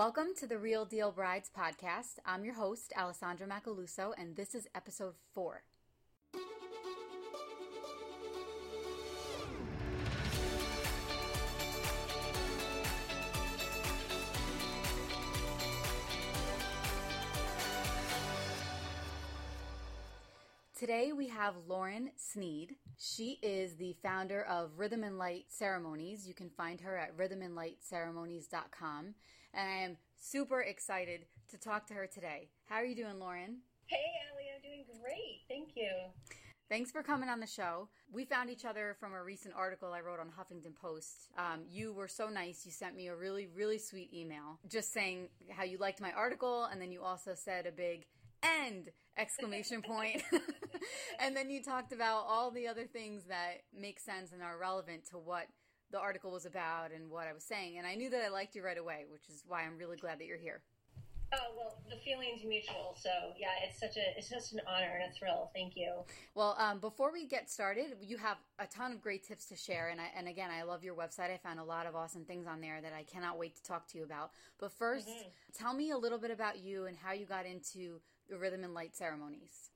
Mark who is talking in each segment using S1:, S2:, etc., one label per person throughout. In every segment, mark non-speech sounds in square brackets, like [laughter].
S1: Welcome to the Real Deal Brides podcast. I'm your host, Alessandra Macaluso, and this is episode four. Today we have Lauren Sneed. She is the founder of Rhythm and Light Ceremonies. You can find her at rhythmandlightceremonies.com. And I am super excited to talk to her today. How are you doing, Lauren?
S2: Hey, Allie, I'm doing great. Thank you.
S1: Thanks for coming on the show. We found each other from a recent article I wrote on Huffington Post. Um, you were so nice. You sent me a really, really sweet email just saying how you liked my article, and then you also said a big end exclamation point [laughs] [laughs] and then you talked about all the other things that make sense and are relevant to what the article was about and what I was saying and I knew that I liked you right away which is why I'm really glad that you're here
S2: Oh well, the feeling's mutual. So yeah, it's such a it's just an honor and a thrill. Thank you.
S1: Well, um, before we get started, you have a ton of great tips to share, and I, and again, I love your website. I found a lot of awesome things on there that I cannot wait to talk to you about. But 1st mm-hmm. tell me a little bit about you and how you got into the rhythm and light ceremonies.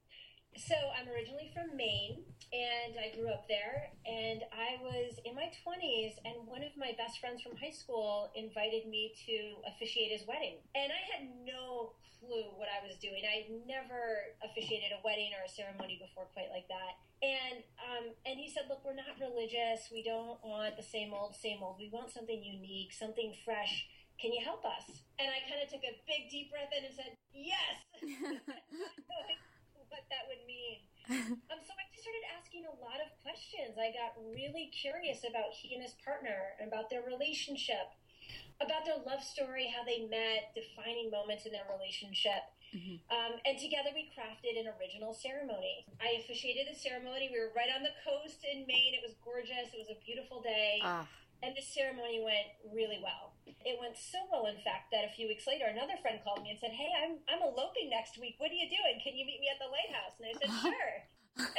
S2: So I'm originally from Maine, and I grew up there. And I was in my 20s, and one of my best friends from high school invited me to officiate his wedding. And I had no clue what I was doing. I would never officiated a wedding or a ceremony before, quite like that. And um, and he said, "Look, we're not religious. We don't want the same old, same old. We want something unique, something fresh." Can you help us? And I kind of took a big deep breath in and said, Yes! [laughs] [laughs] [laughs] what that would mean. [laughs] um, so I just started asking a lot of questions. I got really curious about he and his partner, and about their relationship, about their love story, how they met, defining moments in their relationship. Mm-hmm. Um, and together we crafted an original ceremony. I officiated the ceremony. We were right on the coast in Maine. It was gorgeous. It was a beautiful day. Ah. And the ceremony went really well. It went so well, in fact, that a few weeks later, another friend called me and said, Hey, I'm, I'm eloping next week. What are you doing? Can you meet me at the lighthouse? And I said, [laughs] Sure.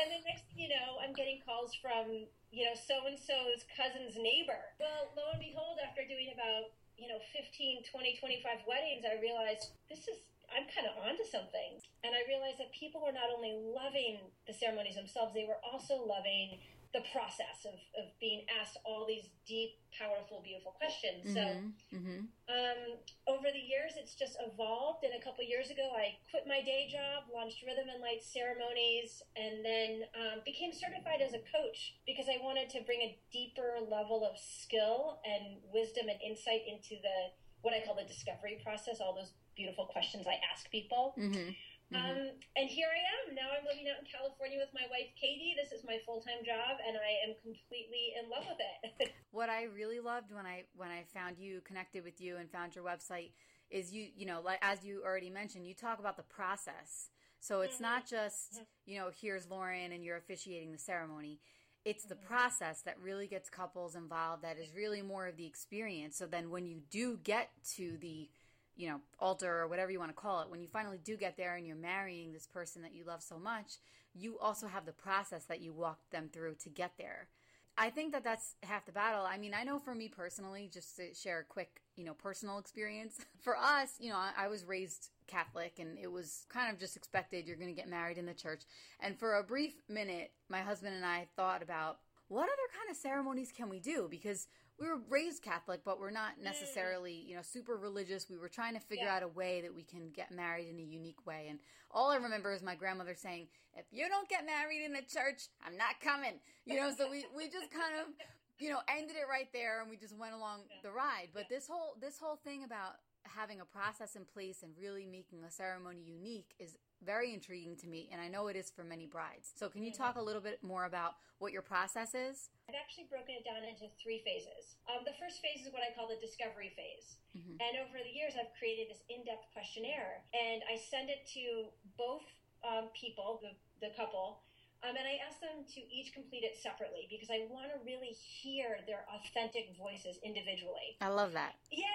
S2: and then next thing you know, I'm getting calls from, you know, so and so's cousin's neighbor. Well, lo and behold, after doing about, you know, 15, 20, 25 weddings, I realized this is I'm kind of onto something. And I realized that people were not only loving the ceremonies themselves, they were also loving the process of, of being asked all these deep, powerful, beautiful questions. Mm-hmm. So mm-hmm. Um, over the years, it's just evolved. And a couple years ago, I quit my day job, launched Rhythm and Light ceremonies, and then um, became certified as a coach because I wanted to bring a deeper level of skill and wisdom and insight into the what I call the discovery process, all those beautiful questions I ask people. Mm-hmm. Mm-hmm. Um, and here I am. Now I'm living out in California with my wife, Katie. This is my full time job, and I am completely in love with it. [laughs]
S1: what I really loved when I when I found you, connected with you, and found your website is you you know like as you already mentioned, you talk about the process. So it's mm-hmm. not just mm-hmm. you know here's Lauren and you're officiating the ceremony it's the process that really gets couples involved that is really more of the experience so then when you do get to the you know altar or whatever you want to call it when you finally do get there and you're marrying this person that you love so much you also have the process that you walked them through to get there i think that that's half the battle i mean i know for me personally just to share a quick you know personal experience [laughs] for us you know i, I was raised Catholic, and it was kind of just expected you're going to get married in the church. And for a brief minute, my husband and I thought about what other kind of ceremonies can we do? Because we were raised Catholic, but we're not mm. necessarily, you know, super religious. We were trying to figure yeah. out a way that we can get married in a unique way. And all I remember is my grandmother saying, if you don't get married in the church, I'm not coming. You know, so we, we just kind of, you know, ended it right there and we just went along yeah. the ride. But yeah. this whole, this whole thing about having a process in place and really making a ceremony unique is very intriguing to me, and I know it is for many brides. So, can you talk a little bit more about what your process is?
S2: I've actually broken it down into three phases. Um, the first phase is what I call the discovery phase. Mm-hmm. And over the years, I've created this in depth questionnaire, and I send it to both um, people, the, the couple, um, and I ask them to each complete it separately because I want to really hear their authentic voices individually.
S1: I love that.
S2: Yeah,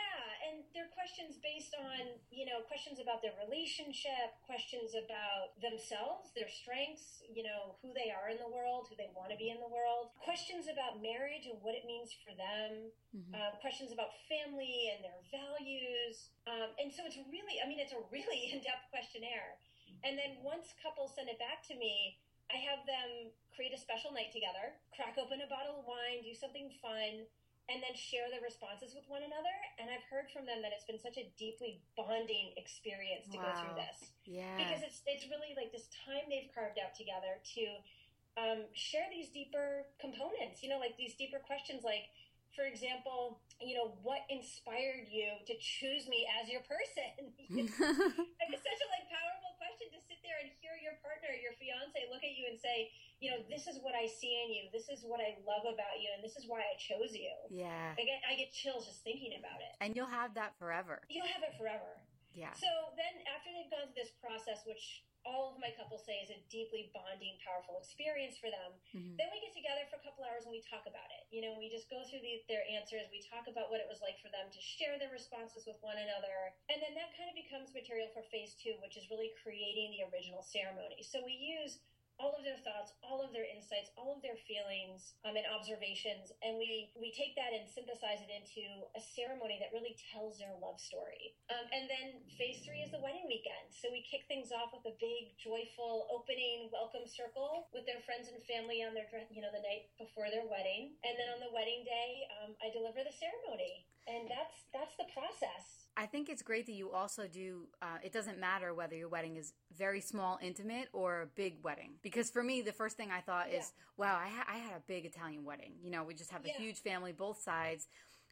S2: they're questions based on, you know, questions about their relationship, questions about themselves, their strengths, you know, who they are in the world, who they want to be in the world, questions about marriage and what it means for them, mm-hmm. uh, questions about family and their values, um, and so it's really, I mean, it's a really [laughs] in depth questionnaire. And then once couples send it back to me, I have them create a special night together, crack open a bottle of wine, do something fun, and then share their responses with one another. And I've heard from them that it's been such a deeply bonding experience to wow. go through this.
S1: Yeah.
S2: Because it's it's really like this time they've carved out together to um, share these deeper components. You know, like these deeper questions, like for example, you know, what inspired you to choose me as your person? [laughs] it's [laughs] such a like powerful question to sit there and hear your partner, your fiance, look at you and say, you know, this is what I see in you. This is what I love about you, and this is why I chose you.
S1: Yeah.
S2: I get I get chills just thinking about it.
S1: And you'll have that forever.
S2: You'll have it forever.
S1: Yeah.
S2: So then, after they've gone through this process, which all of my couples say is a deeply bonding, powerful experience for them. Mm-hmm. Then we get together for a couple hours and we talk about it. You know, we just go through the, their answers. We talk about what it was like for them to share their responses with one another. And then that kind of becomes material for phase two, which is really creating the original ceremony. So we use all of their thoughts, all of their insights, all of their feelings um, and observations, and we we take that and synthesize it into a ceremony that really tells their love story. Um, and then phase three is the wedding weekend. So we kick things off with a big, joyful opening welcome circle with their friends and family on their you know the night before their wedding, and then on the wedding day, um, I deliver the ceremony, and that's that's the process.
S1: I think it's great that you also do. Uh, it doesn't matter whether your wedding is very small, intimate, or a big wedding. Because for me, the first thing I thought yeah. is, "Wow, I, ha- I, had a big Italian wedding. You know, we just have a yeah. huge family, both sides."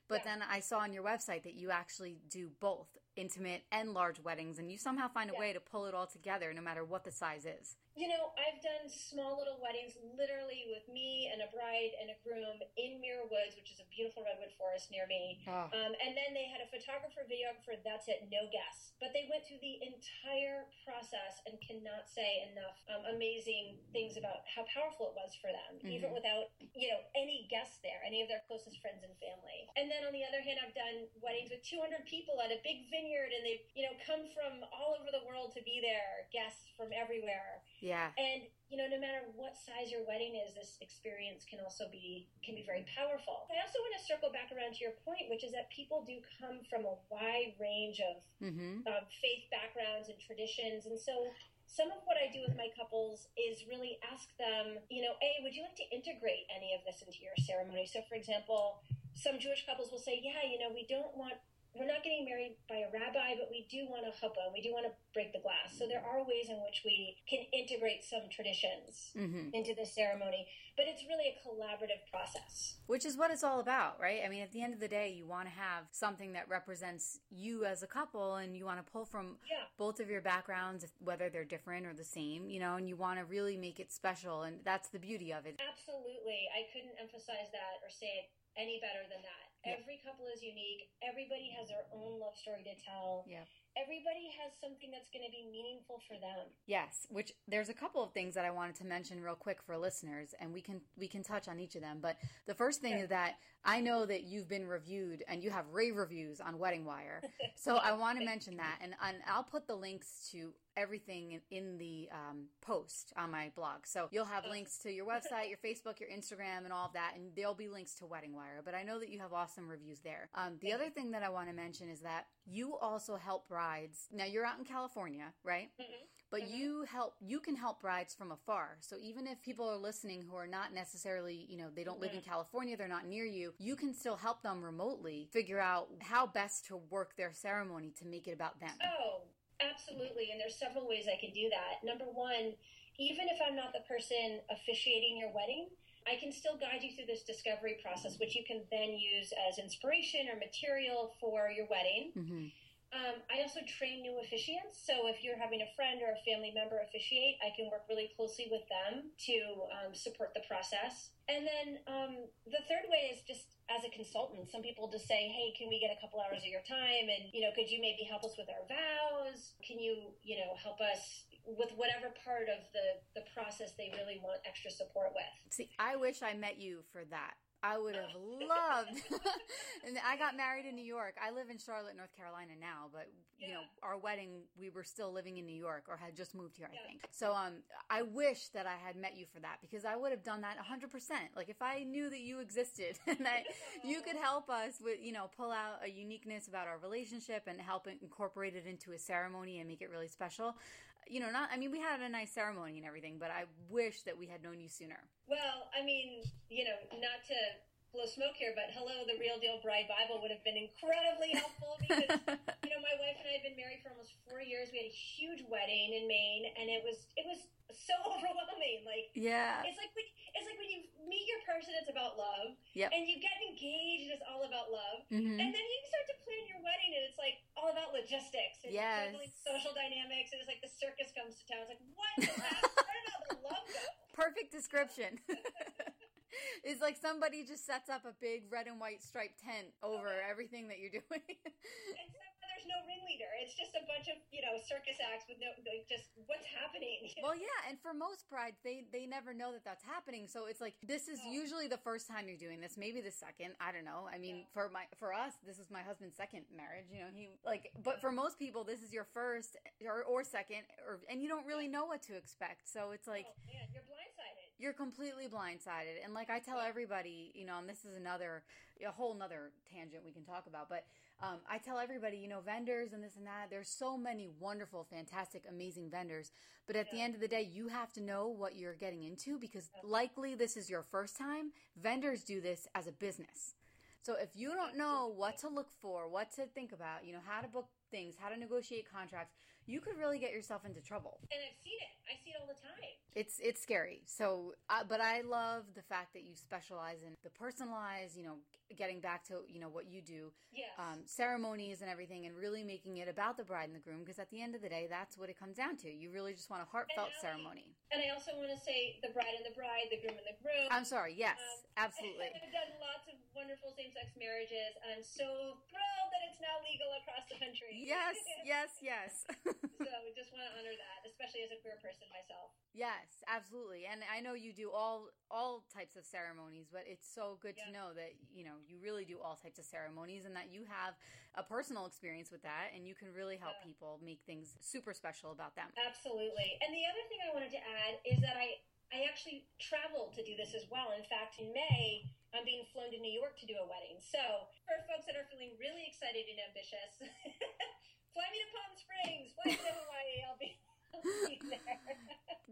S1: But yeah. then I saw on your website that you actually do both intimate and large weddings, and you somehow find a way to pull it all together, no matter what the size is.
S2: You know, I've done small little weddings literally with me and a bride and a groom in Muir Woods, which is a beautiful redwood forest near me. Oh. Um, and then they had a photographer, videographer, that's it, no guests. But they went through the entire process and cannot say enough um, amazing things about how powerful it was for them, mm-hmm. even without, you know, any guests there, any of their closest friends and family. And then on the other hand, I've done weddings with 200 people at a big vineyard and they've, you know, come from all over the world to be there, guests from everywhere.
S1: Yeah.
S2: And you know, no matter what size your wedding is, this experience can also be can be very powerful. I also want to circle back around to your point, which is that people do come from a wide range of mm-hmm. um, faith backgrounds and traditions, and so some of what I do with my couples is really ask them, you know, A, would you like to integrate any of this into your ceremony? So, for example, some Jewish couples will say, yeah, you know, we don't want we're not getting married by a rabbi, but we do want a chuppah. We do want to break the glass. So there are ways in which we can integrate some traditions mm-hmm. into the ceremony, but it's really a collaborative process.
S1: Which is what it's all about, right? I mean, at the end of the day, you want to have something that represents you as a couple, and you want to pull from
S2: yeah.
S1: both of your backgrounds, whether they're different or the same, you know, and you want to really make it special, and that's the beauty of it.
S2: Absolutely. I couldn't emphasize that or say it any better than that. Every couple is unique. Everybody has their own love story to tell.
S1: Yeah.
S2: Everybody has something that's going to be meaningful for them.
S1: Yes, which there's a couple of things that I wanted to mention real quick for listeners and we can we can touch on each of them. But the first thing is that I know that you've been reviewed and you have rave reviews on Wedding Wire. [laughs] So I want to mention that and, and I'll put the links to everything in the um, post on my blog. So you'll have links to your website, your Facebook, your Instagram, and all of that, and there'll be links to Wedding Wire. But I know that you have awesome reviews there. Um, the other thing that I want to mention is that you also help brides. Now you're out in California, right? Mm-hmm. But mm-hmm. you help. You can help brides from afar. So even if people are listening who are not necessarily, you know, they don't mm-hmm. live in mm-hmm. California, they're not near you, you can still help them remotely figure out how best to work their ceremony to make it about them.
S2: Oh, Absolutely, and there's several ways I can do that. Number one, even if I'm not the person officiating your wedding, I can still guide you through this discovery process, which you can then use as inspiration or material for your wedding. Mm-hmm. Um, I also train new officiants. So if you're having a friend or a family member officiate, I can work really closely with them to um, support the process. And then um, the third way is just as a consultant. Some people just say, "Hey, can we get a couple hours of your time? And you know, could you maybe help us with our vows? Can you, you know, help us with whatever part of the the process they really want extra support with?"
S1: See, I wish I met you for that. I would have loved. [laughs] and I got married in New York. I live in Charlotte, North Carolina now, but you
S2: Yeah.
S1: know, our wedding we were still living in New York or had just moved here,
S2: Yeah.
S1: I think. So um I wish that I had met you for that because I would have done that 100%. Like if I knew that you existed [laughs] and that you could help us with, you know, pull out a uniqueness about our relationship and help it incorporate it into a ceremony and make it really special. You know, not I mean we had a nice ceremony and everything, but I wish that we had known you sooner.
S2: Well, I mean, you know, not to blow smoke here, but hello, the Real Deal Bride Bible would have been incredibly helpful because, [laughs] you know, my wife and I have been married for almost four years. We had a huge wedding in Maine, and it was it was so [laughs] overwhelming. Like
S1: yeah.
S2: it's like when, it's like when you meet your person, it's about love,
S1: Yep.
S2: and you get engaged, it's all about love.
S1: Mhm.
S2: And then you start to plan your wedding, and it's like all about logistics and
S1: Yes.
S2: social dynamics. And it's like the circus comes to town. It's like, what? that? [laughs] Where did all the love go?
S1: Perfect description. [laughs] it's like somebody just sets up a big red and white striped tent oh, over
S2: Okay.
S1: everything that you're [laughs] doing.
S2: Except there's no ringleader. It's just a bunch of you know circus acts with no like just what's happening. [laughs]
S1: well, yeah, and for most brides, they they never know that that's happening. So it's like this is
S2: Oh.
S1: usually the first time you're doing this, maybe the second. I don't know. I mean,
S2: Yeah.
S1: for my for us, this is my husband's second marriage. You know, he like, but for most people, this is your first or or second, or and you don't really know what to expect. So it's like.
S2: oh man, you're blindsided.
S1: You're completely blindsided. And like i tell everybody you know and this is another a whole nother tangent we can talk about but um, i tell everybody you know vendors and this and that there's so many wonderful fantastic amazing vendors but at the end of the day you have to know what you're getting into because likely this is your first time vendors do this as a business. So if you don't know what to look for what to think about you know how to book things how to negotiate contracts you could really get yourself into trouble.
S2: And I've seen it. I see it all the time.
S1: it's it's scary. So, uh, but I love the fact that you specialize in the personalized. You know, getting back to you know what you do,
S2: Yes.
S1: um, ceremonies and everything, and really making it about the bride and the groom. Because at the end of the day, that's what it comes down to. You really just want a heartfelt
S2: And Allie-
S1: ceremony.
S2: and I also want to say the bride and the bride, the groom and the groom.
S1: I'm sorry. Yes,
S2: Um,
S1: absolutely. [laughs]
S2: I've done lots of wonderful same-sex marriages, and I'm so thrilled that it's now legal across the country.
S1: Yes, [laughs] yes, yes. [laughs]
S2: so we just want to honor that, especially as a queer person myself.
S1: Yes, absolutely. And I know you do all all types of ceremonies, but it's so good to know that, you know, you really do all types of ceremonies and that you have a personal experience with that and you can really help
S2: Yeah.
S1: people make things super special about them.
S2: Absolutely. And the other thing I wanted to add is that I I actually traveled to do this as well. In fact, in May, I'm being flown to New York to do a wedding. So, for folks that are feeling really excited and ambitious, [laughs] fly me to Palm Springs, fly me to Hawaii. I'll be, I'll be there. [laughs]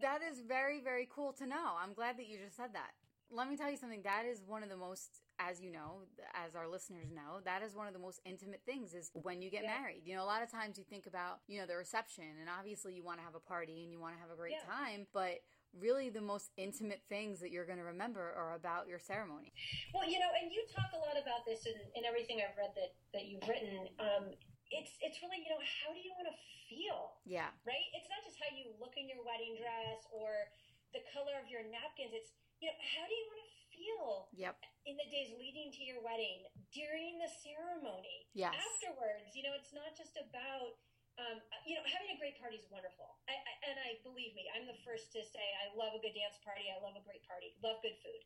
S1: That is very very cool to know. I'm glad that you just said that. Let me tell you something. That is one of the most as you know, as our listeners know, that is one of the most intimate things is when you get
S2: Yeah.
S1: married. You know, a lot of times you think about, you know, the reception and obviously you want to have a party and you want to have a great
S2: Yeah.
S1: time, but really the most intimate things that you're going to remember are about your ceremony.
S2: Well, you know, and you talk a lot about this in, in everything I've read that, that you've written. Um, it's it's really, you know, how do you want to feel?
S1: Yeah.
S2: right? It's not just how you look in your wedding dress or the color of your napkins. It's, you know, how do you want to feel
S1: Yep.
S2: in the days leading to your wedding, during the ceremony,
S1: Yes.
S2: afterwards? You know, it's not just about, um, you know, having a great party is wonderful. I, I, and I believe me, I'm the first to say I love a good dance party. I love a great party, love good food.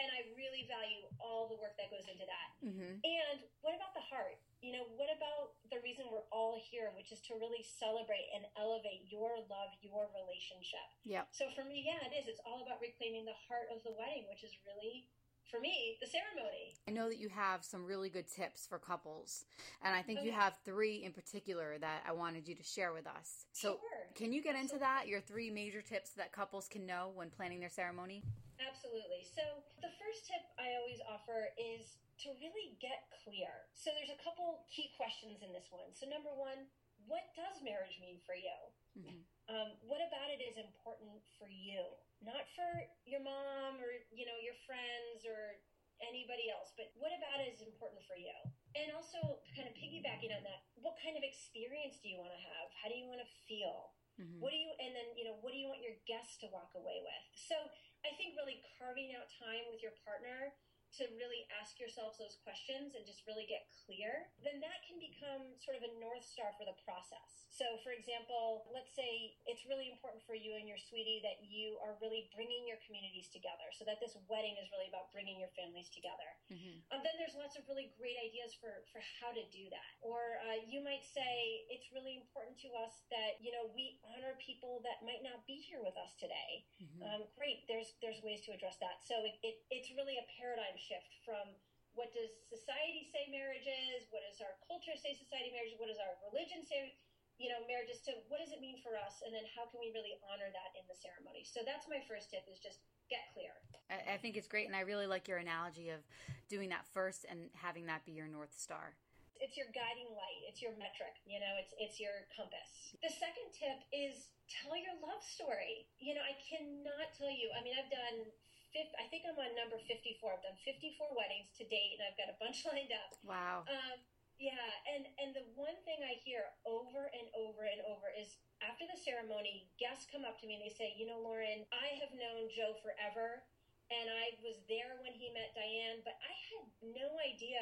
S2: And I really value all the work that goes into that.
S1: Mhm.
S2: And what about the heart? You know, what about the reason we're all here, which is to really celebrate and elevate your love, your relationship?
S1: Yeah.
S2: So for me, yeah, it is. It's all about reclaiming the heart of the wedding, which is really, for me, the ceremony.
S1: I know that you have some really good tips for couples, and I think
S2: Oh,
S1: you have three in particular that I wanted you to share with us. So,
S2: Sure.
S1: can you get into that? Your three major tips that couples can know when planning their ceremony?
S2: Absolutely. So the first tip I always offer is to really get clear. So there's a couple key questions in this one. So number one, what does marriage mean for you?
S1: Mhm.
S2: Um, what about it is important for you? Not for your mom or you know your friends or anybody else, but what about it is important for you? And also, kind of piggybacking on that, what kind of experience do you want to have? How do you want to feel?
S1: Mhm.
S2: What do you and then you know what do you want your guests to walk away with? So I think really carving out time with your partner to really ask yourselves those questions and just really get clear, then that can become sort of a north star for the process. So, for example, let's say it's really important for you and your sweetie that you are really bringing your communities together, so that this wedding is really about bringing your families together. Mm-hmm. Um, then there's lots of really great ideas for for how to do that. Or uh, you might say it's really important to us that you know we honor people that might not be here with us today. Mm-hmm. Um, great, there's there's ways to address that. So it, it it's really a paradigm shift from what does society say marriage is, what does our culture say society marriage is, what does our religion say, you know, marriage is to what does it mean for us, and then how can we really honor that in the ceremony. So that's my first tip is just get clear.
S1: I, I think it's great, and I really like your analogy of doing that first and having that be your north star
S2: it's your guiding light it's your metric you know it's it's your compass the second tip is tell your love story you know i cannot tell you i mean i've done I think I'm on number 54. I've done 54 weddings to date, and I've got a bunch [laughs] lined up.
S1: Wow.
S2: Um, yeah, and and the one thing I hear over and over and over is after the ceremony, guests come up to me and they say, "You know, Lauren, I have known Joe forever, and I was there when he met Diane, but I had no idea,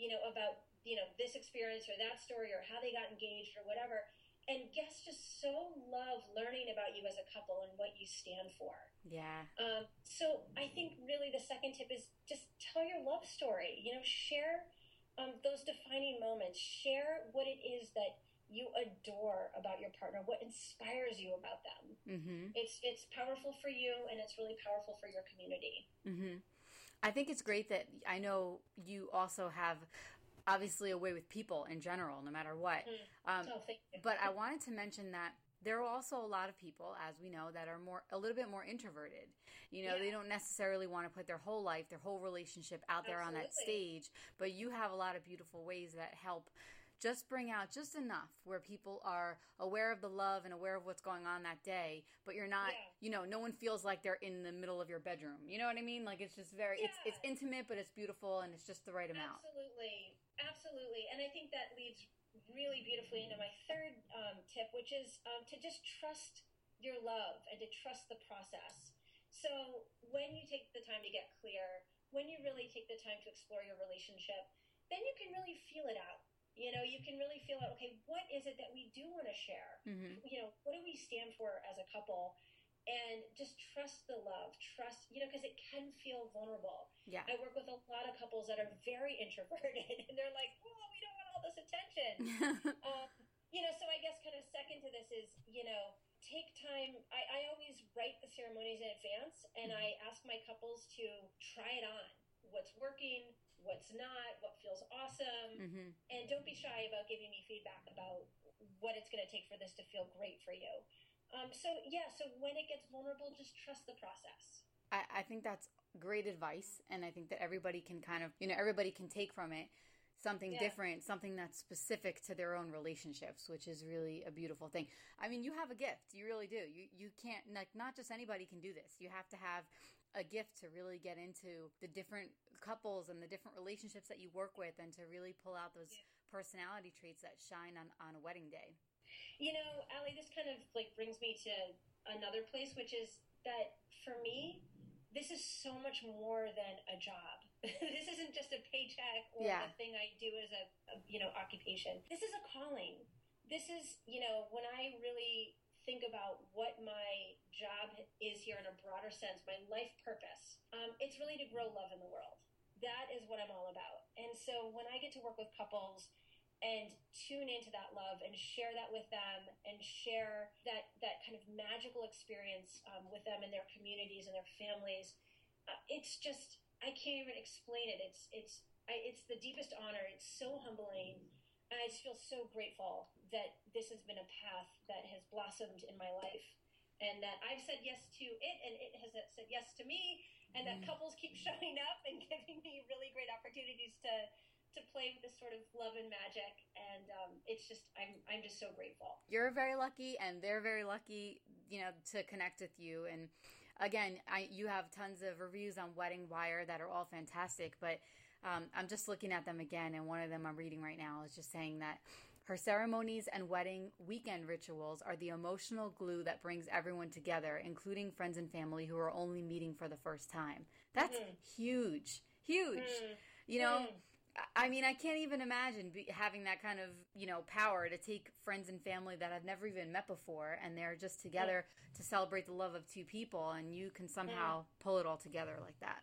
S2: you know, about you know this experience or that story or how they got engaged or whatever." And guests just so love learning about you as a couple and what you stand for.
S1: Yeah.
S2: Um, so I think really the second tip is just tell your love story. You know, share um, those defining moments. Share what it is that you adore about your partner, what inspires you about them. Mm-hmm. It's it's powerful for you, and it's really powerful for your community.
S1: Mm-hmm. I think it's great that I know you also have obviously a way with people in general, no matter what.
S2: Mm. Um, oh,
S1: but I wanted to mention that there are also a lot of people, as we know, that are more a little bit more introverted. You know, yeah. they don't necessarily want to put their whole life, their whole relationship out there Absolutely. on that stage. But you have a lot of beautiful ways that help just bring out just enough where people are aware of the love and aware of what's going on that day but you're not yeah. you know no one feels like they're in the middle of your bedroom you know what i mean like it's just very yeah. it's it's intimate but it's beautiful and it's just the right amount
S2: absolutely Absolutely. And I think that leads really beautifully into my third um, tip, which is um, to just trust your love and to trust the process. So when you take the time to get clear, when you really take the time to explore your relationship, then you can really feel it out. You know, you can really feel out, okay, what is it that we do want to share? Mm-hmm. You know, what do we stand for as a couple? And just trust the love trust you know because it can feel vulnerable.
S1: Yeah.
S2: I work with a lot of couples that are very introverted [laughs] and they're like well we don't want all this attention. [laughs] Um, you know so i guess kind of second to this is you know take time. I, I always write the ceremonies in advance and mm-hmm. i ask my couples to try it on. What's working what's not what feels awesome. Mm-hmm. and don't be shy about giving me feedback about what it's going to take for this to feel great for you um, so yeah, so when it gets vulnerable, just trust the process.
S1: I, I think that's great advice, and I think that everybody can kind of, you know, everybody can take from it something yeah. different, something that's specific to their own relationships, which is really a beautiful thing. I mean, you have a gift. You really do. You you can't like not just anybody can do this. You have to have a gift to really get into the different couples and the different relationships that you work with and to really pull out those yeah. personality traits that shine on, on a wedding day.
S2: You know, Ali, this kind of like brings me to another place, which is that for me, this is so much more than a job. [laughs] this isn't just a paycheck or yeah. a thing I do as a, a, you know occupation. This is a calling. This is you know when I really think about what my job is here in a broader sense, my life purpose. Um, it's really to grow love in the world. That is what I'm all about. And so when I get to work with couples and tune into that love and share that with them and share that that kind of magical experience um, with them and their communities and their families. Uh, it's just i can't even explain it. It's it's I, it's the deepest honor. It's so humbling. And i just feel so grateful that this has been a path that has blossomed in my life and that i've said yes to it and it has said yes to me and that mm. couples keep [laughs] showing up and giving me really great opportunities to to play with this sort of love and magic and um, it's just I'm, I'm just so grateful
S1: you're very lucky and they're very lucky you know to connect with you and again I, you have tons of reviews on wedding wire that are all fantastic but um, i'm just looking at them again and one of them i'm reading right now is just saying that her ceremonies and wedding weekend rituals are the emotional glue that brings everyone together, including friends and family who are only meeting for the first time. That's mm-hmm. huge huge. Mm. You know, mm. I mean, I can't even imagine be, having that kind of, you know, power to take friends and family that I've never even met before and they're just together to celebrate the love of two people and you can somehow pull it all together like that.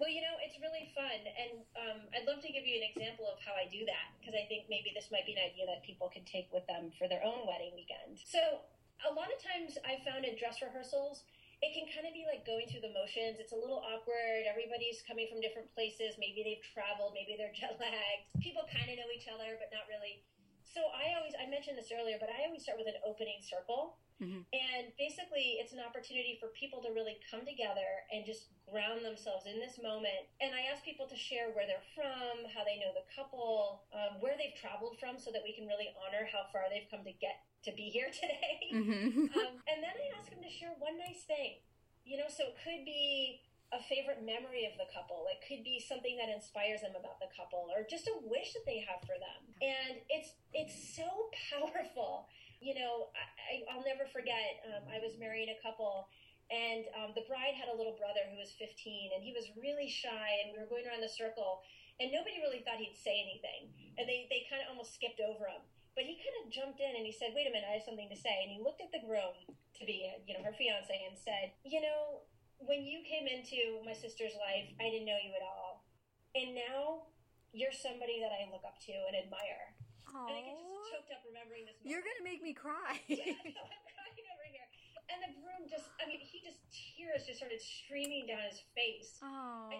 S2: Well, you know, it's really fun. And um, I'd love to give you an example of how I do that because I think maybe this might be an idea that people can take with them for their own wedding weekend. So, a lot of times I found in dress rehearsals, it can kind of be like going through the motions. It's a little awkward. Everybody's coming from different places. Maybe they've traveled, maybe they're [laughs] jet lagged. People kind of know each other, but not really. So I always, I mentioned this earlier, but I always start with an opening circle. Mm-hmm. And basically, it's an opportunity for people to really come together and just ground themselves in this moment. And I ask people to share where they're from, how they know the couple, um, where they've traveled from, so that we can really honor how far they've come to get to be here [laughs] today. Mm-hmm. um, and then I ask them to share one nice thing. You know, so it could be a favorite memory of the couple. It could be something that inspires them about the couple, or just a wish that they have for them. And it's it's so [laughs] powerful. You know, I, will never forget. Um, I was marrying a couple, and um, the bride had a little brother who was 15, and he was really shy. And we were going around the circle, and nobody really thought he'd say anything, and they they kind of almost skipped over him. But he kind of jumped in and he said, "Wait a minute, I have something to say." And he looked at the groom to be, you know, her fiance, and said, "You know, when you came into my sister's life, I didn't know you at all, and now you're somebody that I look up to and admire." Aww. And I get just choked up remembering this. Moment.
S1: You're gonna make me cry. [laughs]
S2: yeah, [laughs] I'm crying over here. And the groom just—I mean, he just tears just started streaming down his face.
S1: Oh,
S2: I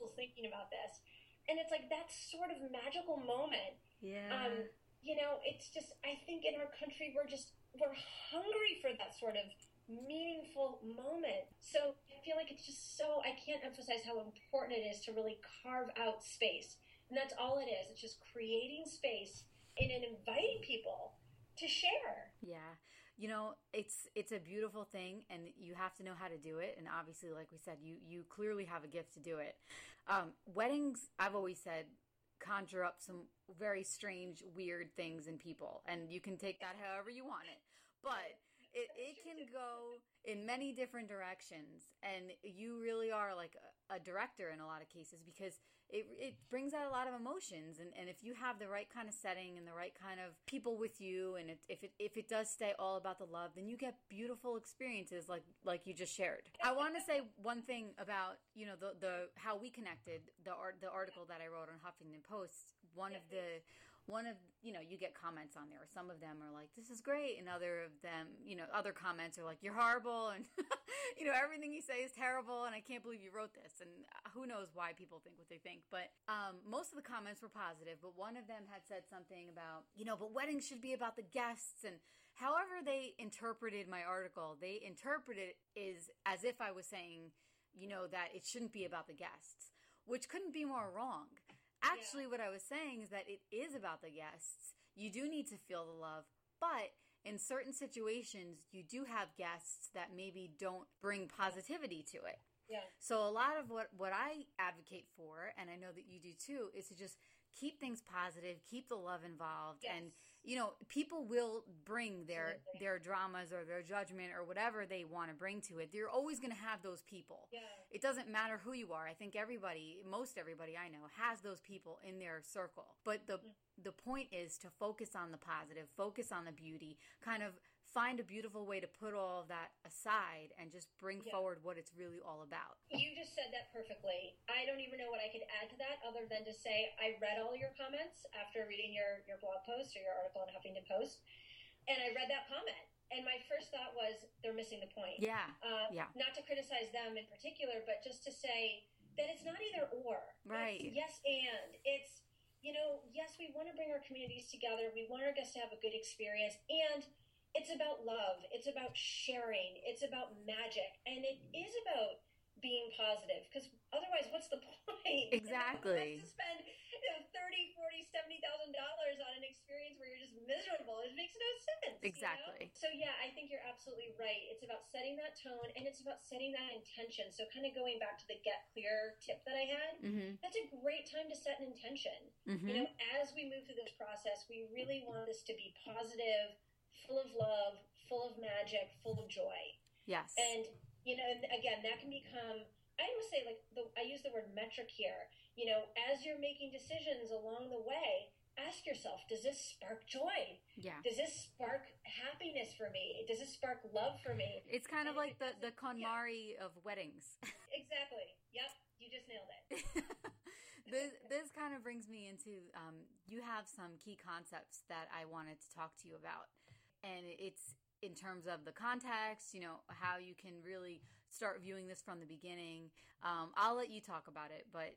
S2: was thinking about this, and it's like that sort of magical moment.
S1: Yeah. Um,
S2: you know, it's just, I think in our country, we're just, we're hungry for that sort of meaningful moment. So I feel like it's just so, I can't emphasize how important it is to really carve out space. And that's all it is. It's just creating space and inviting people to share.
S1: Yeah. You know, it's it's a beautiful thing and you have to know how to do it and obviously like we said you you clearly have a gift to do it. Um, weddings I've always said conjure up some very strange, weird things in people. And you can take that however you want it. But it, it can go in many different directions. And you really are like a, a director in a lot of cases because it, it brings out a lot of emotions and, and if you have the right kind of setting and the right kind of people with you and it, if it if it does stay all about the love then you get beautiful experiences like like you just shared. I want to say one thing about you know the the how we connected the art the article that i wrote on huffington post. One of the one of you know you get comments on there. Some of them are like this is great and other of them you know other comments are like you're horrible and [laughs] you know everything you say is terrible and i can't believe you wrote this and who knows why people think what they think but um, most of the comments were positive but one of them had said something about you know but weddings should be about the guests and however they interpreted my article they interpreted it is as if i was saying you know that it shouldn't be about the guests which couldn't be more wrong Actually, yeah. what I was saying is that it is about the guests. You do need to feel the love, but in certain situations, you do have guests that maybe don't bring positivity to it.
S2: Yeah.
S1: So a lot of what what I advocate for, and I know that you do too, is to just keep things positive, keep the love involved, yes. and you know, people will bring their Absolutely. their dramas or their judgment or whatever they want to bring to it. You're always going to have those people.
S2: Yeah.
S1: It doesn't matter who you are. I think everybody, most everybody I know, has those people in their circle. But the mm-hmm. the point is to focus on the positive, focus on the beauty, kind of find a beautiful way to put all of that aside and just bring yeah. forward what it's really all about.
S2: You just said that perfectly. I don't even know what I could add to that other than to say I read all your comments after reading your, your blog post or your article in Huffington Post, and I read that comment. And my first thought was they're missing the point.
S1: Yeah.
S2: Uh,
S1: yeah.
S2: Not to criticize them in particular, but just to say that it's not either or.
S1: Right.
S2: It's yes and. It's, you know, yes, we want to bring our communities together. We want our guests to have a good experience. And it's about love. It's about sharing. It's about magic. And it is about being positive because otherwise what's the [laughs] point
S1: exactly
S2: to spend you know, 30 40 70 thousand dollars on an experience where you're just miserable it makes no sense
S1: exactly
S2: you know? so yeah i think you're absolutely right it's about setting that tone and it's about setting that intention so kind of going back to the get clear tip that i had mm-hmm. that's a great time to set an intention mm-hmm. you know as we move through this process we really want this to be positive full of love, full of magic, full of joy.
S1: Yes.
S2: And, you know, again, that can become I must say, like, the, I use the word metric here. You know, as you're making decisions along the way, ask yourself, does this spark joy?
S1: Yeah.
S2: Does this spark happiness for me? Does this spark love for me?
S1: It's kind of like the, the KonMari yeah. of weddings. [laughs]
S2: exactly. Yep. You just nailed it. [laughs]
S1: this, this kind of brings me into um, you have some key concepts that I wanted to talk to you about. And it's in terms of the context, you know, how you can really start viewing this from the beginning. Um, I'll let you talk about it, but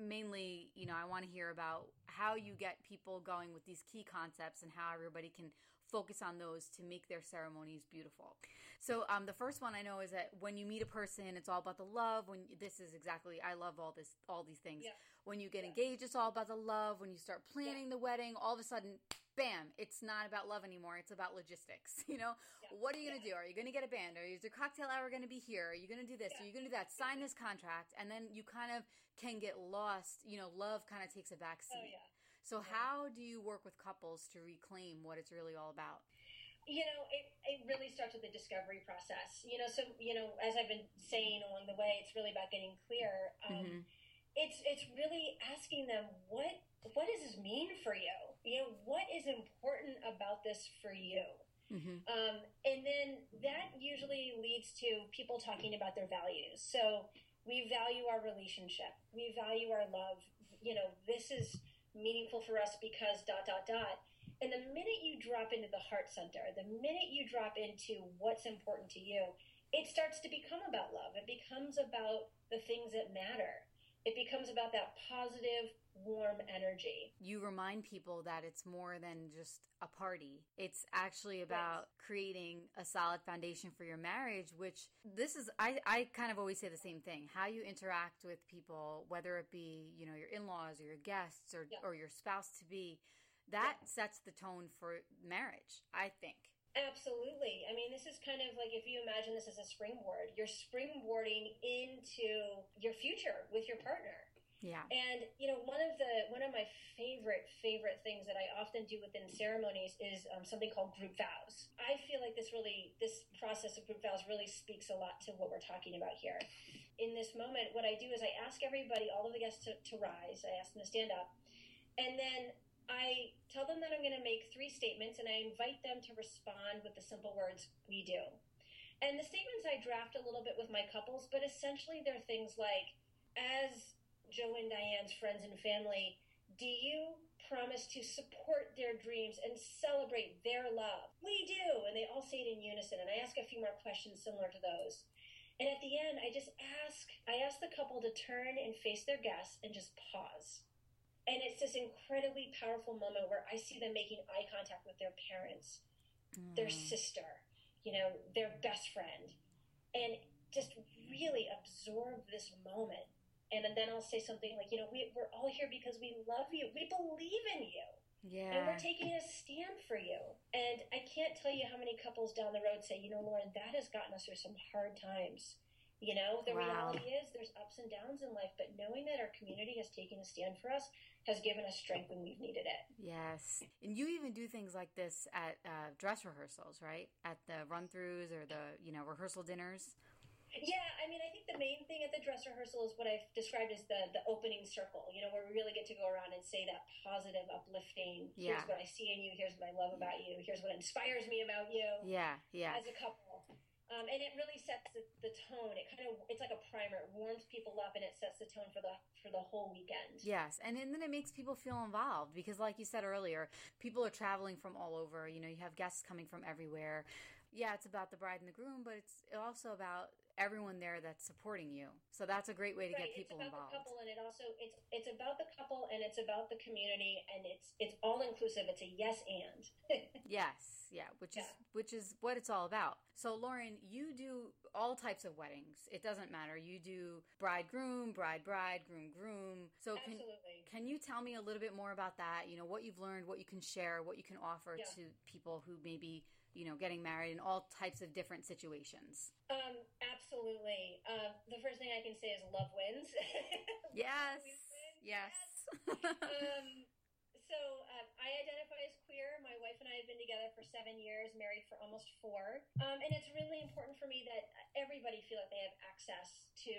S1: mainly, you know, I want to hear about how you get people going with these key concepts and how everybody can focus on those to make their ceremonies beautiful. So, um, the first one I know is that when you meet a person, it's all about the love. When this is exactly, I love all this, all these things.
S2: Yeah.
S1: When you get yeah. engaged, it's all about the love. When you start planning yeah. the wedding, all of a sudden, bam, it's not about love anymore. It's about logistics. [laughs] You know, yeah. what are you going to yeah. do? Are you going to get a band? Or is your cocktail hour going to be here? Are you going to do this? Yeah. Are you going to do that? Sign this contract. And then you kind of can get lost. You know, love kind of takes a back seat.
S2: Oh, yeah.
S1: So, how do you work with couples to reclaim what it's really all about?
S2: You know, it, it really starts with the discovery process. You know, so, you know, as I've been saying along the way, it's really about getting clear. Um, mm-hmm. It's, it's really asking them what what does this mean for you? You know, what is important about this for you? Mm-hmm. Um, and then that usually leads to people talking about their values. So we value our relationship, we value our love. You know, this is meaningful for us because dot dot dot. And the minute you drop into the heart center, the minute you drop into what's important to you, it starts to become about love. It becomes about the things that matter it becomes about that positive, warm energy.
S1: You remind people that it's more than just a party. It's actually about yes. creating a solid foundation for your marriage, which this is, I, I kind of always say the same thing. How you interact with people, whether it be, you know, your in laws or your guests or, yeah. or your spouse to be, that yeah. sets the tone for marriage, I think.
S2: Absolutely. I mean, this is kind of like if you imagine this as a springboard, you're springboarding into your future with your partner.
S1: Yeah.
S2: And you know, one of the one of my favorite favorite things that I often do within ceremonies is um, something called group vows. I feel like this really this process of group vows really speaks a lot to what we're talking about here. In this moment, what I do is I ask everybody, all of the guests to, to rise. I ask them to stand up, and then I tell them that I'm going to make three statements and I invite them to respond with the simple words, we do. And the statements I draft a little bit with my couples, but essentially they're things like, as Joe and Diane's friends and family, do you promise to support their dreams and celebrate their love? We do. And they all say it in unison. And I ask a few more questions similar to those. And at the end, I just ask, I ask the couple to turn and face their guests and just pause and it's this incredibly powerful moment where I see them making eye contact with their parents, mm. their sister, you know, their best friend, and just really absorb this moment. And then I'll say something like, you know, we, we're all here because we love you. We believe in you.
S1: Yeah.
S2: And we're taking a stand for you. And I can't tell you how many couples down the road say, you know, Lauren, that has gotten us through some hard times. You know, the wow. reality is there's ups and downs in life, but knowing that our community has taken a stand for us has given us strength when we've needed it.
S1: Yes. And you even do things like this at uh, dress rehearsals, right? At the run throughs or the, you know, rehearsal dinners.
S2: Yeah, I mean, I think the main thing at the dress rehearsal is what I've described as the the opening circle. You know, where we really get to go around and say that positive, uplifting. Here's yeah. what I see in you. Here's what I love about you. Here's what inspires me about you.
S1: Yeah, yeah.
S2: As a couple, um, and it really sets the, the, tone. It kind of it's like a primer. It warms people up and it sets the tone for the for the whole weekend.
S1: Yes, and, and then it makes people feel involved because, like you said earlier, people are traveling from all over. You know, you have guests coming from everywhere. Yeah, it's about the bride and the groom, but it's also about everyone there that's supporting you. So that's a great way to
S2: right.
S1: get people
S2: it's
S1: about
S2: involved. The couple, and it also it's it's about the couple, and it's about the community, and it's it's all inclusive. It's a yes and. [laughs]
S1: yes, yeah, which yeah. is which is what it's all about. So Lauren, you do all types of weddings. It doesn't matter. You do bride groom, bride bride, groom groom. So
S2: can
S1: Absolutely. can you tell me a little bit more about that? You know what you've learned, what you can share, what you can offer
S2: yeah.
S1: to people who maybe you know, getting married in all types of different situations?
S2: Um, absolutely. Uh, the first thing I can say is love wins. [laughs]
S1: yes. Yes.
S2: yes. um, so uh, I identify as queer. My wife and I have been together for seven years, married for almost four. Um, and it's really important for me that everybody feel like they have access to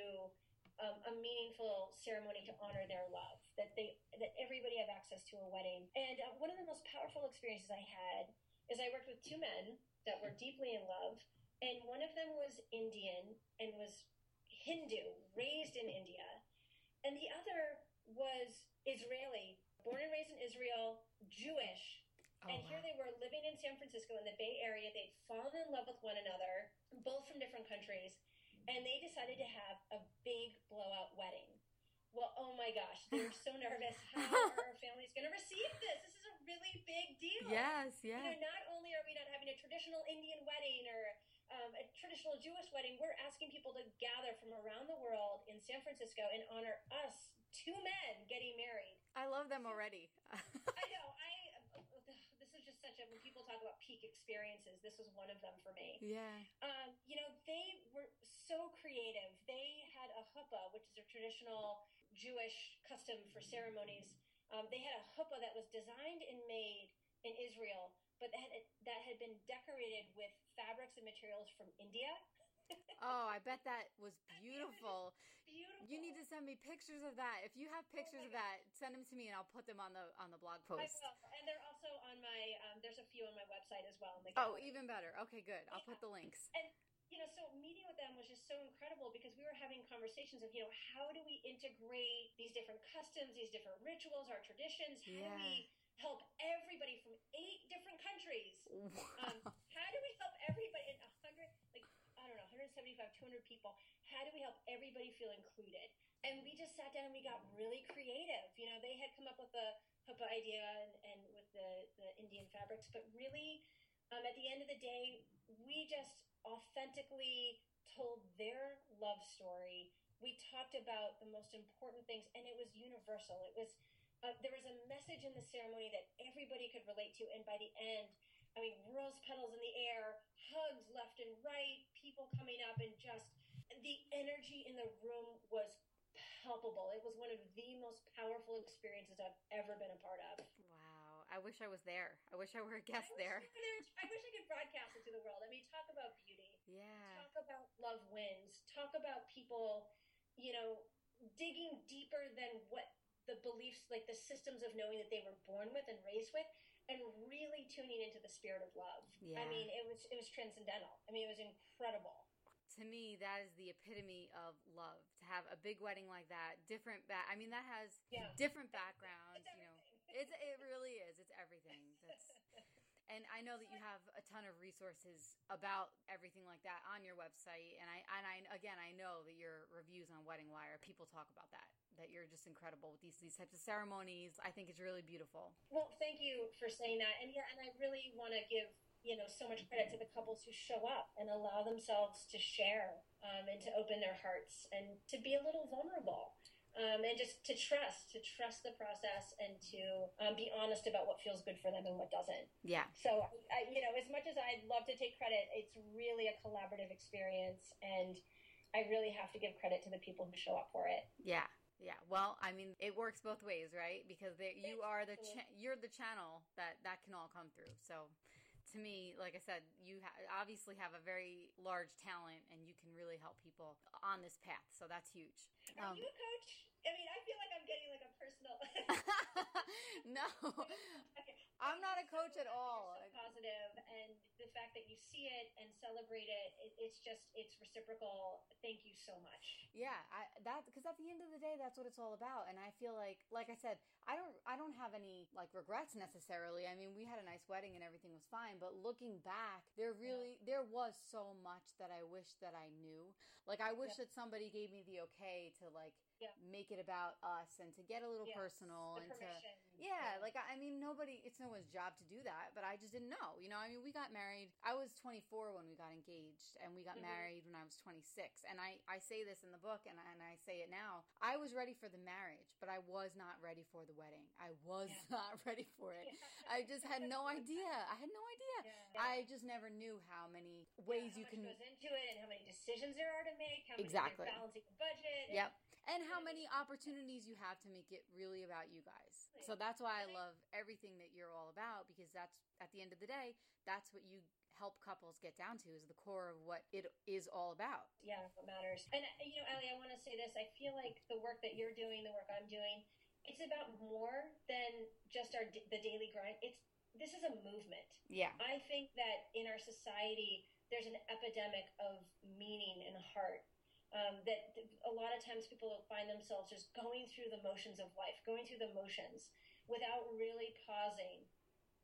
S2: um, a meaningful ceremony to honor their love. That they that everybody have access to a wedding. And uh, one of the most powerful experiences I had is I worked with two men that were deeply in love, and one of them was Indian and was Hindu, raised in India, and the other was Israeli, born and raised in Israel, Jewish. Oh, and wow. here they were living in San Francisco in the Bay Area. They'd fallen in love with one another, both from different countries and they decided to have a big blowout wedding. Well, oh my gosh, they were so nervous. How are our [laughs] families going to receive this? This really big deal.
S1: Yes,
S2: yes. You know, not only are we not having a traditional Indian wedding or um, a traditional Jewish wedding, we're asking people to gather from around the world in San Francisco and honor us, two men getting married.
S1: I love them already.
S2: I [laughs] know. I this is just such a when people talk about peak experiences, this was one of them for me.
S1: Yeah.
S2: Um, you know, they were so creative. They had a huppah, which is a traditional Jewish custom for ceremonies. Um, they had a huppah that was designed and made in Israel, but that had, that had been decorated with fabrics and materials from India [laughs]
S1: oh, I bet that was beautiful.
S2: beautiful.
S1: You need to send me pictures of that. If you have pictures oh of that, send them to me and I'll put them on the on the blog post.
S2: I will. And they're also on my um, there's a few on my website as well.
S1: oh, even better. Okay, good. I'll yeah. put the links.
S2: And you know, so meeting with them was just so incredible because we were having conversations of, you know, how do we integrate these different customs, these different rituals, our traditions? How yeah. do we help everybody from eight different countries? Wow. [laughs] Um, how do we help everybody in a hundred like I don't know, 175, 200 people. How do we help everybody feel included? And we just sat down and we got really creative. You know, they had come up with the huppah idea and, and with the, the Indian fabrics, but really, um, at the end of the day, we just authentically told their love story. We talked about the most important things, and it was universal. It was uh, there was a message in the ceremony that everybody could relate to, and by the end, I mean, rose petals in the air, hugs left and right, people coming up, and just the energy in the room was palpable. It was one of the most powerful experiences I've ever been a part of.
S1: I wish I was there. I wish I were a guest I there.
S2: I wish I could broadcast it to the world. I mean, talk about beauty.
S1: Yeah.
S2: Talk about love wins. Talk about people, you know, digging deeper than what the beliefs, like the systems of knowing that they were born with and raised with and really tuning into the spirit of love. Yeah. I mean, it was it was transcendental. I mean, it was incredible.
S1: To me, that is the epitome of love. To have a big wedding like that, different back. I mean, that has yeah. different backgrounds. you know, it's [laughs] it really is. It's everything. That's [laughs] and I know that you have a ton of resources about everything like that on your website. And I and I again I know that your reviews on Wedding Wire, people talk about that. That you're just incredible with these these types of ceremonies. I think it's really beautiful.
S2: Well, thank you for saying that. And yeah, and I really want to give you know so much credit to the couples who show up and allow themselves to share um, and to open their hearts and to be a little vulnerable um, and just to trust, to trust the process, and to um, be honest about what feels good for them and what doesn't.
S1: Yeah.
S2: So, I, you know, as much as I'd love to take credit, it's really a collaborative experience, and I really have to give credit to the people who show up for it.
S1: Yeah. Yeah, well, I mean, it works both ways, right? Because they, you are the cha- you're the channel that that can all come through. So, to me, like I said, you ha- obviously have a very large talent and you can really help people on this path. So that's huge.
S2: Are um, you a coach? I mean, I feel like I'm getting like a personal. [laughs]
S1: no, I'm not a coach at all.
S2: So positive, and the fact that you see it and celebrate it, it it's just it's reciprocal. Thank you so much.
S1: Yeah, I, that because at the end of the day, that's what it's all about. And I feel like, like I said, I don't I don't have any like regrets necessarily. I mean, we had a nice wedding and everything was fine, but looking back, there really yeah. there was so much that I wish that I knew. Like I wish yeah. that somebody gave me the okay to like yeah. make it about us and to get a little yes, personal and to yeah, yeah, like I mean nobody it's no one's job to do that but I just didn't know you know I mean we got married I was 24 when we got engaged and we got mm-hmm. married when I was 26 and I I say this in the book and, and I say it now I was ready for the marriage but I was not ready for the wedding I was yeah. [laughs] not ready for it I just had no [laughs] idea I had no idea I just never knew how many ways
S2: you
S1: can
S2: goes into it and how many decisions there are to make how
S1: exactly.
S2: balancing the budget
S1: yep and how many opportunities you have to make it really about you guys. So that's why I love everything that you're all about because that's at the end of the day, that's what you help couples get down to is the core of what it is all about.
S2: Yeah, what matters. And uh, you know, Allie, I want to say this. I feel like the work that you're doing, the work I'm doing, it's about more than just our the daily grind. It's this is a movement.
S1: Yeah.
S2: I think that in our society there's an epidemic of meaning and heart. Um, that a lot of times people find themselves just going through the motions of life, going through the motions without really pausing,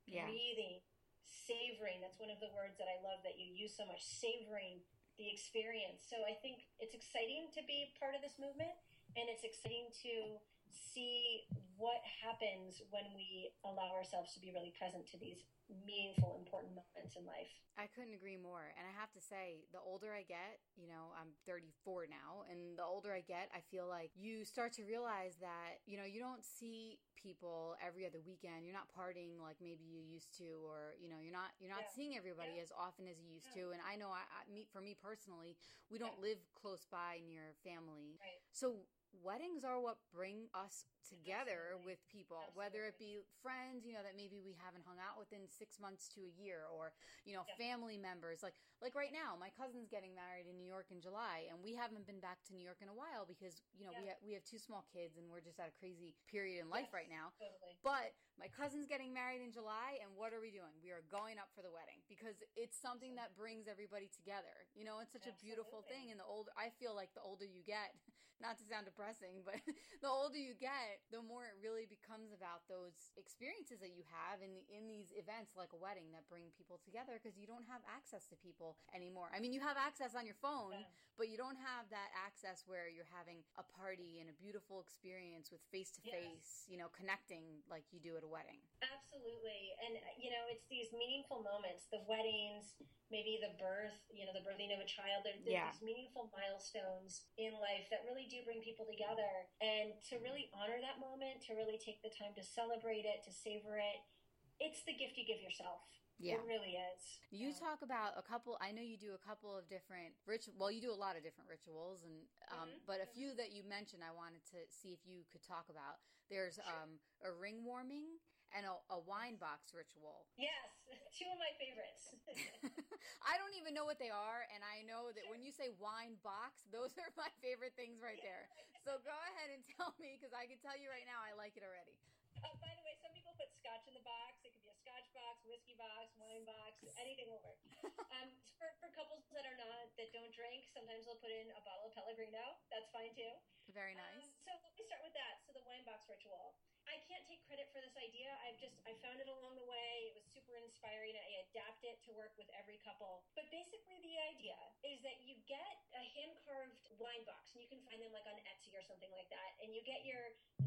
S1: Yeah.
S2: breathing, savoring. That's one of the words that I love that you use so much, savoring the experience. So I think it's exciting to be part of this movement, and it's exciting to see what happens when we allow ourselves to be really present to these meaningful, important moments in life.
S1: I couldn't agree more. And I have to say, the older I get, you know, I'm 34 now, and the older I get, I feel like you start to realize that, you know, you don't see people every other weekend. You're not partying like maybe you used to, or, you know, you're not you're not
S2: Yeah.
S1: seeing everybody
S2: Yeah.
S1: as often as you used
S2: Yeah.
S1: to. And I know I, I me for me personally, we don't live close by near family.
S2: Right.
S1: So weddings are what bring us together
S2: Absolutely.
S1: with people, whether it be friends, you know, that maybe we haven't hung out within six months to a year, or you know,
S2: Yeah.
S1: family members. Like like right now, my cousin's getting married in New York in July, and we haven't been back to New York in a while because you know we
S2: Yeah.
S1: ha- we have two small kids, and we're just at a crazy period in life
S2: Yes,
S1: right now.
S2: Totally.
S1: But my cousin's getting married in July, and what are we doing? We are going up for the wedding because it's something that brings everybody together. You know, it's such a beautiful thing. And the older, I feel like the older you get, [laughs] not to sound depressing, but [laughs] the older you get, the more it really becomes about those experiences that you have in in these events like a wedding that bring people together because you don't have access to people anymore. I mean, you have access on your phone,
S2: Yeah.
S1: but you don't have that access where you're having a party and a beautiful experience with face to face, you know, connecting like you do at a wedding.
S2: Absolutely. And, uh, you know, it's these meaningful moments, the weddings, maybe the birth, you know, the birthing of a child. There, there's
S1: Yeah.
S2: these meaningful milestones in life that really do bring people together. And to really honor that moment, to really take the time to celebrate it, to savor it, it's the gift you give yourself.
S1: Yeah.
S2: It really is.
S1: You
S2: Yeah.
S1: talk about a couple. I know you do a couple of different ritual. Well, you do a lot of different rituals, and um,
S2: Mhm,
S1: but a few that you mentioned, I wanted to see if you could talk about. There's um, a ring warming and a, a wine box ritual.
S2: Yes, [laughs] two of my favorites. [laughs] [laughs]
S1: I don't even know what they are, and I know that when you say wine box, those are my favorite things right there. So go ahead and tell me, because I can tell you right now, I like it already.
S2: Uh, by the way, some people put scotch in the box. It could be a scotch box, whiskey box, wine box, anything will work. [laughs] Um, for, for couples that are not that don't drink, sometimes they'll put in a bottle of Pellegrino. That's fine too.
S1: Very
S2: Um,
S1: nice.
S2: so let me start with that. So the wine box ritual. I can't take credit for this idea. I've just I found it along the way. It was super inspiring. I adapt it to work with every couple. But basically the idea is that you get a hand carved wine box and you can find them like on Etsy or something like that. And you get your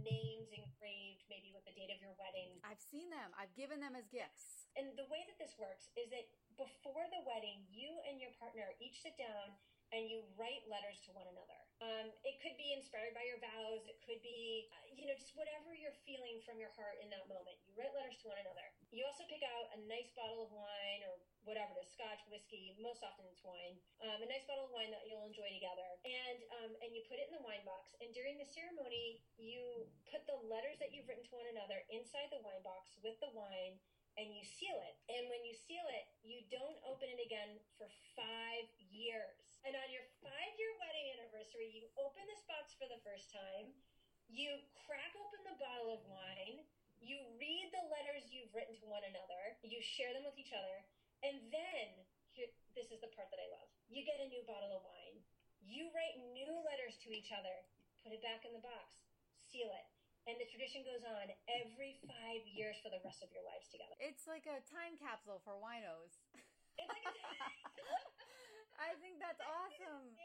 S2: names engraved maybe with the date of your wedding.
S1: I've seen them. I've given them as gifts.
S2: And the way that this works is that before the wedding, you and your partner each sit down and you write letters to one another. Um, it could be inspired by your vows. It could be, uh, you know, just whatever you're feeling from your heart in that moment. You write letters to one another. You also pick out a nice bottle of wine or whatever it is, scotch, whiskey. Most often it's wine. Um, a nice bottle of wine that you'll enjoy together, and um, and you put it in the wine box. And during the ceremony, you put the letters that you've written to one another inside the wine box with the wine and you seal it. And when you seal it, you don't open it again for five years. And on your five year wedding anniversary, you open this box for the first time, you crack open the bottle of wine, you read the letters you've written to one another, you share them with each other, and then here, this is the part that I love. You get a new bottle of wine. You write new letters to each other, put it back in the box, seal it. And the tradition goes on every five years for the rest of your lives together.
S1: It's like a time capsule for winos.
S2: It's like a, [laughs] [laughs]
S1: I think that's awesome.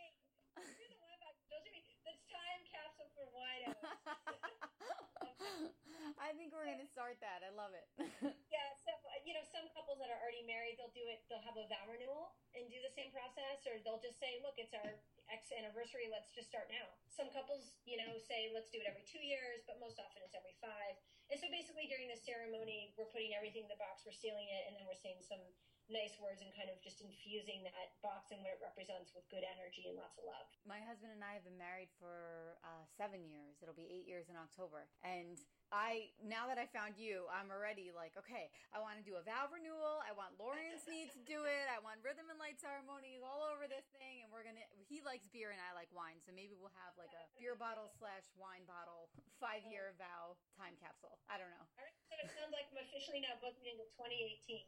S2: The wine box. Don't that's time capsule for winos? [laughs]
S1: I think we're gonna start that. I love it.
S2: yeah. So you know, some couples that are already married, they'll do it. They'll have a vow renewal, and do the same process, or they'll just say, look, it's our X anniversary, let's just start now. Some couples, you know, say, let's do it every two years, but most often it's every five. And so basically during the ceremony, we're putting everything in the box, we're sealing it, and then we're saying some nice words and kind of just infusing that box and what it represents with good energy and lots of love.
S1: My husband and I have been married for uh, seven years. It'll be eight years in October. And I now that I found you, I'm already like, okay, I want to do a vow renewal. I want Lauren Sneed to do it. I want rhythm and light ceremonies all over this thing, and we're gonna. He likes beer and I like wine, so maybe we'll have like a beer bottle slash wine bottle five year vow time capsule. I don't know.
S2: All right, so it sounds like I'm officially now booked into 2018.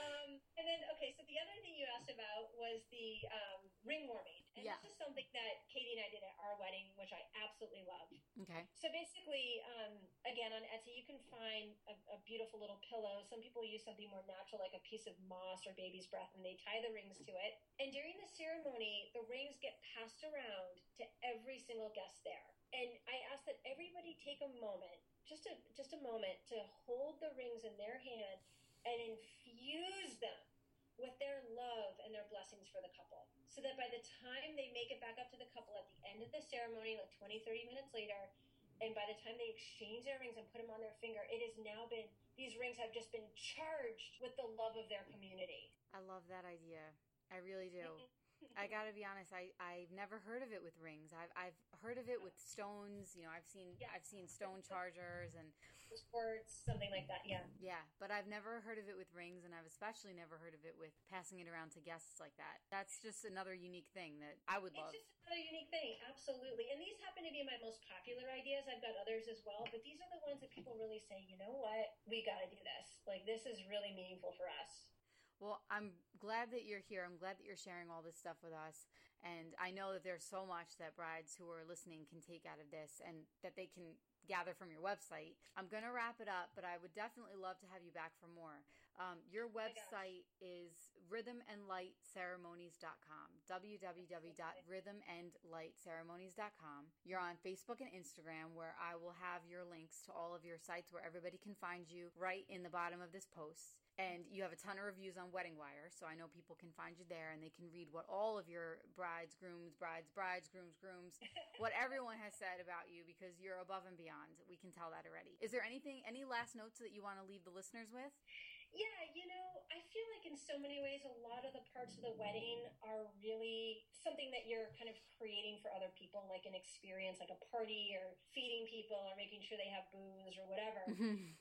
S2: Um, and then okay, so the other thing you asked about was the um, ring warming, and
S1: Yeah.
S2: this is something that Katie and I did at our wedding, which I absolutely loved.
S1: Okay.
S2: So basically, um, again on Etsy, you can find a, a beautiful little pillow. Some people use something more natural, like a piece of moss or baby's breath, and they tie the rings to it. And during the ceremony, the rings get passed around to every single guest there. And I ask that everybody take a moment, just a just a moment, to hold the rings in their hand and infuse them with their love and their blessings for the couple. So that by the time they make it back up to the couple at the end of the ceremony, like 20, 30 minutes later, and by the time they exchange their rings and put them on their finger, it has now been, these rings have just been charged with the love of their community.
S1: I love that idea. I really do. [laughs] I gotta be honest. I I've never heard of it with rings. I've I've heard of it with stones. You know, I've seen
S2: Yeah.
S1: I've seen stone chargers and
S2: Sports, something like that, yeah.
S1: yeah, but I've never heard of it with rings, and I've especially never heard of it with passing it around to guests like that. That's just another unique thing that I would love.
S2: It's just another unique thing, absolutely. And these happen to be my most popular ideas. I've got others as well, but these are the ones that people really say, you know what, we got to do this. Like, this is really meaningful for us.
S1: Well, I'm glad that you're here. I'm glad that you're sharing all this stuff with us. And I know that there's so much that brides who are listening can take out of this and that they can gather from your website. I'm going to wrap it up, but I would definitely love to have you back for more. Um, your
S2: gosh.
S1: website is rhythmandlightceremonies.com, www.rhythmandlightceremonies.com. You're on Facebook and Instagram, where I will have your links to all of your sites where everybody can find you right in the bottom of this post. And you have a ton of reviews on Wedding Wire, so I know people can find you there and they can read what all of your brides, grooms, brides, brides, grooms, grooms, [laughs] what everyone has said about you because you're above and beyond. We can tell that already. Is there anything, any last notes that you want to leave the listeners with?
S2: Yeah, you know, I feel like in so many ways, a lot of the parts of the wedding are really something that you're kind of creating for other people, like an experience, like a party or feeding people or making sure they have booze or whatever.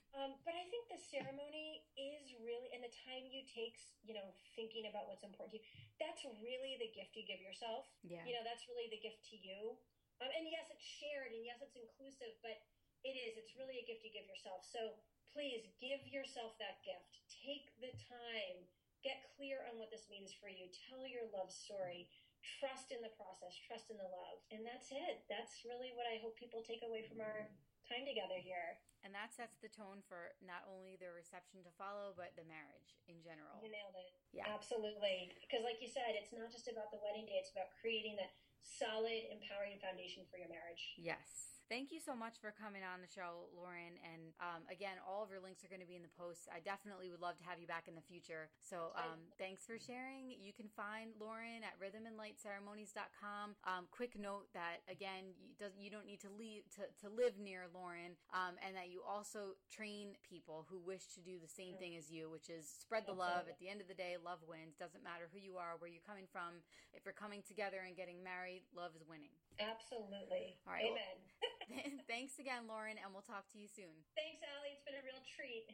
S2: Um, but I think the ceremony is really, and the time you take, you know, thinking about what's important to you, that's really the gift you give yourself.
S1: yeah.
S2: You know, that's really the gift to you. Um, and yes, it's shared, and yes, it's inclusive, but it is. It's really a gift you give yourself. So please give yourself that gift. Take the time. Get clear on what this means for you. Tell your love story. Trust in the process. Trust in the love. And that's it. That's really what I hope people take away from our time together here.
S1: And that sets the tone for not only the reception to follow, but the marriage in general.
S2: You nailed it.
S1: Yeah.
S2: Absolutely. Because, like you said, it's not just about the wedding day, it's about creating that solid, empowering foundation for your marriage.
S1: Yes. Thank you so much for coming on the show, Lauren. And um, again, all of your links are going to be in the post. I definitely would love to have you back in the future. So um, thanks for sharing. You can find Lauren at rhythmandlightceremonies.com. Um, quick note that again, you, does, you don't need to leave to, to live near Lauren, um, and that you also train people who wish to do the same thing as you, which is spread the love. At the end of the day, love wins. Doesn't matter who you are, where you're coming from. If you're coming together and getting married, love is winning.
S2: Absolutely.
S1: All right.
S2: Amen. [laughs] [laughs]
S1: Thanks again, Lauren, and we'll talk to you soon.
S2: Thanks, Allie. It's been a real treat.